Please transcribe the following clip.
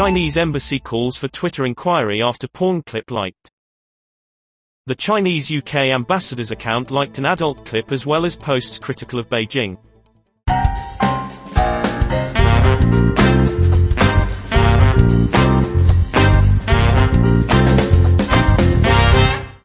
Chinese embassy calls for Twitter inquiry after porn clip liked. The Chinese UK ambassador's account liked an adult clip as well as posts critical of Beijing.